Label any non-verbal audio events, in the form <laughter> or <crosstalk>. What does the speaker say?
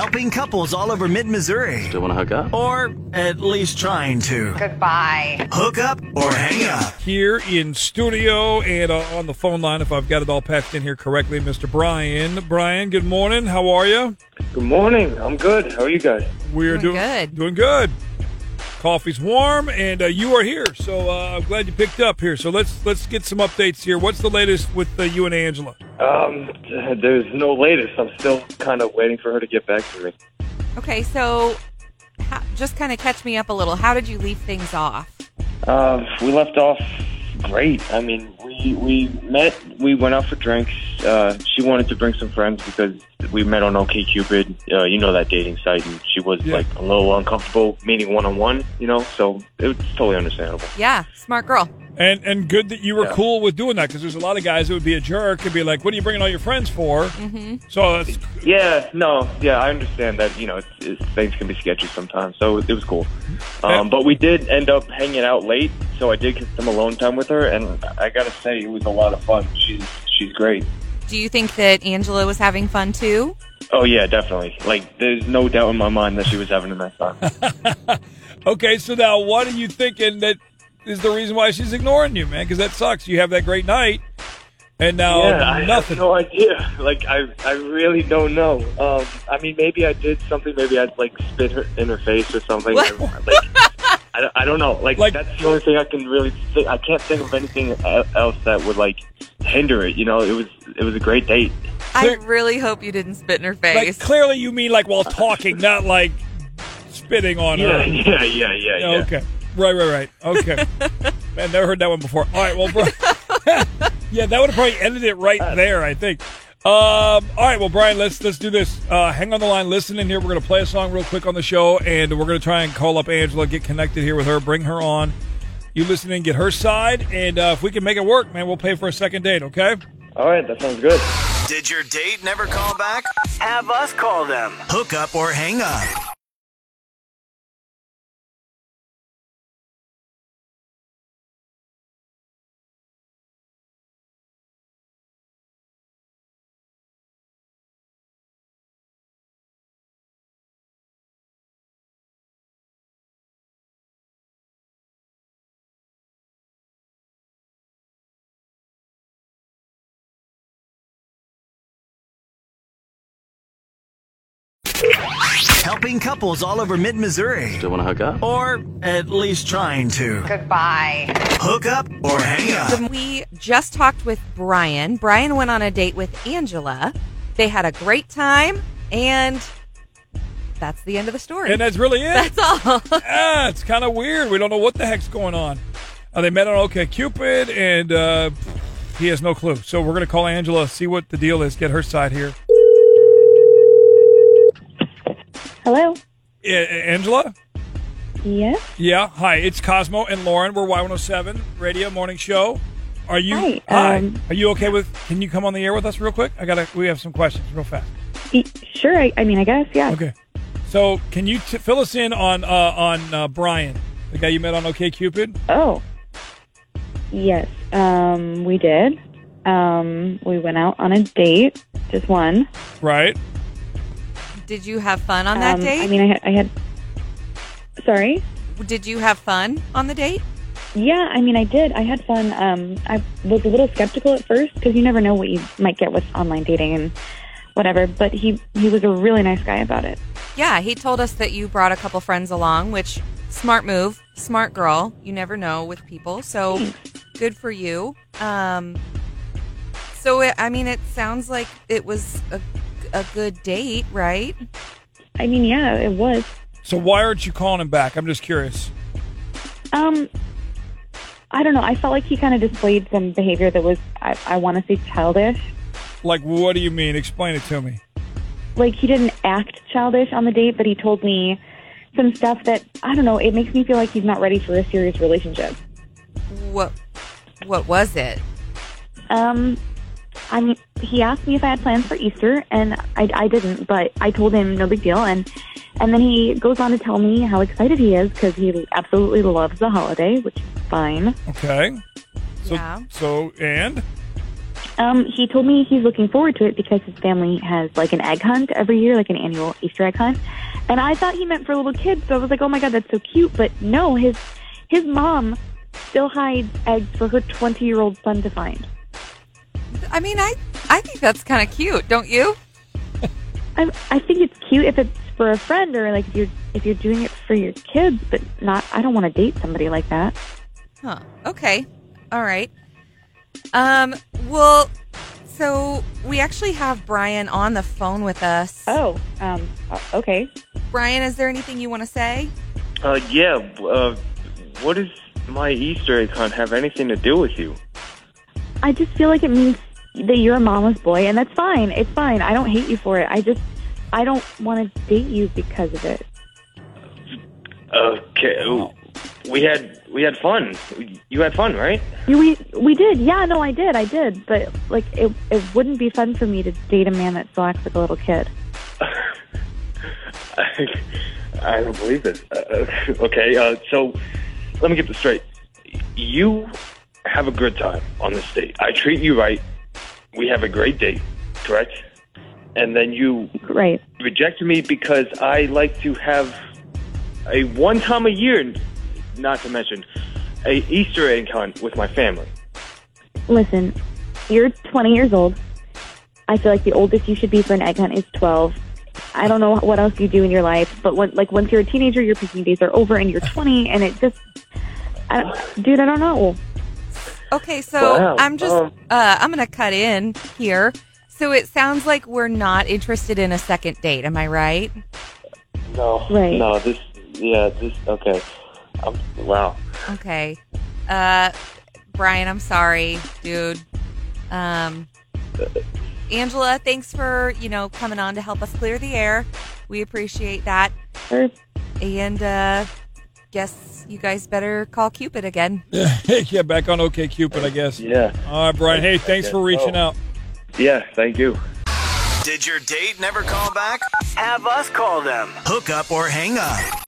helping couples all over mid Missouri. Still want to hook up? Or at least trying to. Goodbye. Hook up or hang up. Here in studio and uh, on the phone line, if I've got it all patched in here correctly, Mr. Brian. Brian, good morning. How are you? Good morning. I'm good. How are you guys? We're Doing doing good. Doing good. Coffee's warm, and uh, you are here, so uh, I'm glad you picked up here. So let's let's get some updates here. What's the latest with uh, you and Angela? Um, there's no latest. I'm still kind of waiting for her to get back to me. Okay, so how, just kind of catch me up a little. How did you leave things off? Um, we left off great. I mean, we we met. We went out for drinks. Uh, she wanted to bring some friends because we met on OkCupid. Uh, you know that dating site, and she was Yeah. like a little uncomfortable meeting one on one. You know, so it was totally understandable. Yeah, smart girl. And and good that you were Yeah. cool with doing that because there's a lot of guys that would be a jerk and be like, "What are you bringing all your friends for?" Mm-hmm. So that's Yeah, no, yeah, I understand that. You know, it's, it's, things can be sketchy sometimes, so it was cool. Um, but we did end up hanging out late, so I did get some alone time with her, and I gotta say, it was a lot of fun. She's she's great. Do you think that Angela was having fun too? Oh yeah, definitely. Like, there's no doubt in my mind that she was having a nice time. <laughs> okay. So now, what are you thinking that is the reason why she's ignoring you, man? Because that sucks. You have that great night, and now yeah, I nothing. have no idea. <laughs> Like, I I really don't know. Um, I mean, maybe I did something. Maybe I'd like spit her in her face or something. What? like, I, don't- I don't know. Like, Like- that's the only thing I can really. Think. I can't think of anything else that would like hinder it. You know, it was it was a great date. Clear- I really hope you didn't spit in her face. like clearly, you mean like while talking, not like spitting on Yeah, her. yeah, yeah, yeah, yeah. Oh, okay. Right, right, right. Okay. <laughs> Man, never heard that one before. All right, well, bro. <laughs> yeah, that would have probably ended it right there, I think. Um, all right, well, Brian, let's let's do this. Uh, hang on the line, listen in here. We're gonna play a song real quick on the show, and we're gonna try and call up Angela, get connected here with her, bring her on. You listen in, get her side, and uh, if we can make it work, man, we'll pay for a second date. Okay? All right, that sounds good. Did your date never call back? Have us call them. Hook up or hang up. Helping couples all over mid Missouri. Still want to hook up? Or at least trying to. Goodbye. Hook up or hang up. We just talked with Brian. Brian went on a date with Angela. They had a great time, and that's the end of the story. And that's really it. that's all. <laughs> ah, it's kind of weird. We don't know what the heck's going on. Uh, they met on OK Cupid, and uh, he has no clue. So we're gonna call Angela, see what the deal is, get her side here. Hello. Angela? Yes. Yeah. Hi, it's Cosmo and Lauren. We're Y107 Radio Morning Show. Are you? Hi, um, Are you okay with? Can you come on the air with us real quick? I gotta. We have some questions, real fast. E- Sure. I, I mean, I guess. Yeah. Okay. So, can you t- fill us in on uh, on uh, Brian, the guy you met on OK Cupid? Oh. Yes. Um, we did. Um, we went out on a date, just one. Right. Did you have fun on that um, date? I mean, I had, I had. Sorry. Did you have fun on the date? Yeah. I mean, I did. I had fun. Um, I was a little skeptical at first because you never know what you might get with online dating and whatever. But he he was a really nice guy about it. Yeah, he told us that you brought a couple friends along, which smart move, smart girl. You never know with people, so good for you. Um, so it, I mean, it sounds like it was a, a good date, right? I mean, yeah, it was. So why aren't you calling him back? I'm just curious. Um, I don't know. I felt like he kind of displayed some behavior that was, I, I want to say, childish. Like, what do you mean? Explain it to me. Like he didn't act childish on the date, but he told me some stuff that I don't know. It makes me feel like he's not ready for a serious relationship. What what was it? Um, I mean, he asked me if I had plans for Easter, and I, I didn't. But I told him no big deal, and and then he goes on to tell me how excited he is because he absolutely loves the holiday, which is fine. Okay. So, Yeah. so and Um, he told me he's looking forward to it because his family has like an egg hunt every year, like an annual Easter egg hunt. And I thought he meant for little kids, so I was like, "Oh my god, that's so cute!" But no, his his mom still hides eggs for her twenty year old son to find. I mean, I I think that's kind of cute, don't you? I I think it's cute if it's for a friend or like if you're if you're doing it for your kids, but not. I don't want to date somebody like that. Huh. Okay. All right. Um. Well, so we actually have Brian on the phone with us. Oh, um, okay. Brian, is there anything you want to say? Uh, yeah. Uh, what does my Easter egg hunt have anything to do with you? I just feel like it means that you're a mama's boy, and that's fine. It's fine. I don't hate you for it. I just I don't want to date you because of it. Okay. We had we had fun. You had fun, right? We we did. Yeah, no, I did. I did. But like, it it wouldn't be fun for me to date a man that still acts like a little kid. I, <laughs> I don't believe it. Uh, okay, uh, so let me get this straight. You have a good time on this date. I treat you right. We have a great date, correct? And then you Right. rejected me because I like to have a one time a year, not to mention a Easter egg hunt with my family. Listen, you're 20 years old. I feel like the oldest you should be for an egg hunt is 12. I don't know what else you do in your life, but when, like once you're a teenager, your picking days are over, and you're 20, and it just, I dude, I don't know. Okay, so Wow, I'm just um, uh, I'm gonna cut in here. So it sounds like we're not interested in a second date. Am I right? No, Right. no, this, yeah, this, okay. Um, wow. Okay. Uh, Brian, I'm sorry, dude. Um, Angela, thanks for you know coming on to help us clear the air. We appreciate that. Or, And uh, guess you guys better call Cupid again. <laughs> yeah, yeah, back on OK Cupid, I guess. Yeah. All right, Brian. Hey, thanks for reaching out. Yeah, thank you. Did your date never call back? Have us call them. Hook up or hang up.